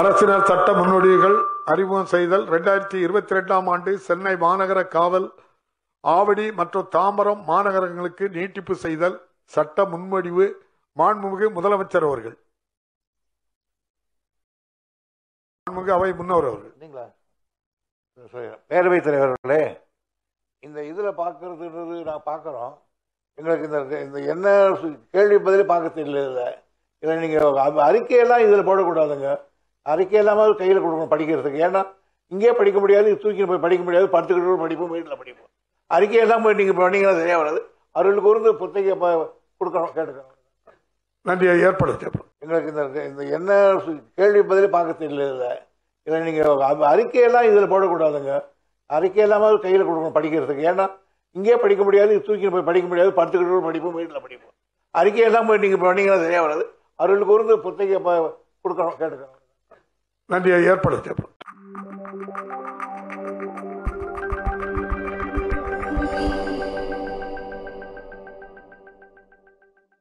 அரசினர் சட்ட முன்னோடிகள் அறிமுகம் செய்தல் இரண்டாயிரத்தி இருபத்தி ரெண்டாம் ஆண்டு சென்னை மாநகர காவல் ஆவடி மற்றும் தாம்பரம் மாநகரங்களுக்கு நீட்டிப்பு செய்தல் சட்ட முன்மொழிவு மாண்புமிகு முதலமைச்சர் அவர்கள். மாண்புமிகு அவை முன்னோர் அவர்கள். இல்லைங்களா? பேரவைத் தலைவர்களே இந்த இதில் பார்க்கறதுன்றது நான் பார்க்குறோம். எங்களுக்கு இந்த இந்த என்ன கேள்வி பதிலே பார்க்க தெரியல இதில். இதில் நீங்கள் அறிக்கையெல்லாம் இதில் போடக்கூடாதுங்க. அறிக்கை இல்லாமல் கையில் கொடுக்கணும் படிக்கிறதுக்கு. ஏன்னா இங்கேயே படிக்க முடியாது தூக்கி போய் படிக்க முடியாது படுத்துக்கிட்டு படிப்போம் வீட்டில் படிப்போம் அறிக்கையெல்லாம் போய் நீங்கள் பண்ணீங்கன்னா சரியாக வராது. அவர்களுக்கு ஒரு புத்தக கொடுக்கணும் கேட்டுக்கணும். நன்றியை ஏற்படுத்த எங்களுக்கு இந்த இந்த என்ன கேள்வி பதிலே பார்க்க தெரியல இதில். இதில் நீங்கள் அறிக்கையெல்லாம் இதில் போடக்கூடாதுங்க. அறிக்கை இல்லாமல் கையில் கொடுக்கணும் படிக்கிறதுக்கு. ஏன்னா இங்கேயே படிக்க முடியாது தூக்கி போய் படிக்க முடியாது படுத்துக்கிட்டு படிப்போம் வீட்டில் படிப்போம் அறிக்கையெல்லாம் போய் நீங்கள் பண்ணீங்கன்னா சரியாக வராது. அவர்களுக்கு ஒரு புத்தக கொடுக்கணும் கேட்டுக்கணும். நன்றியை ஏற்படுத்த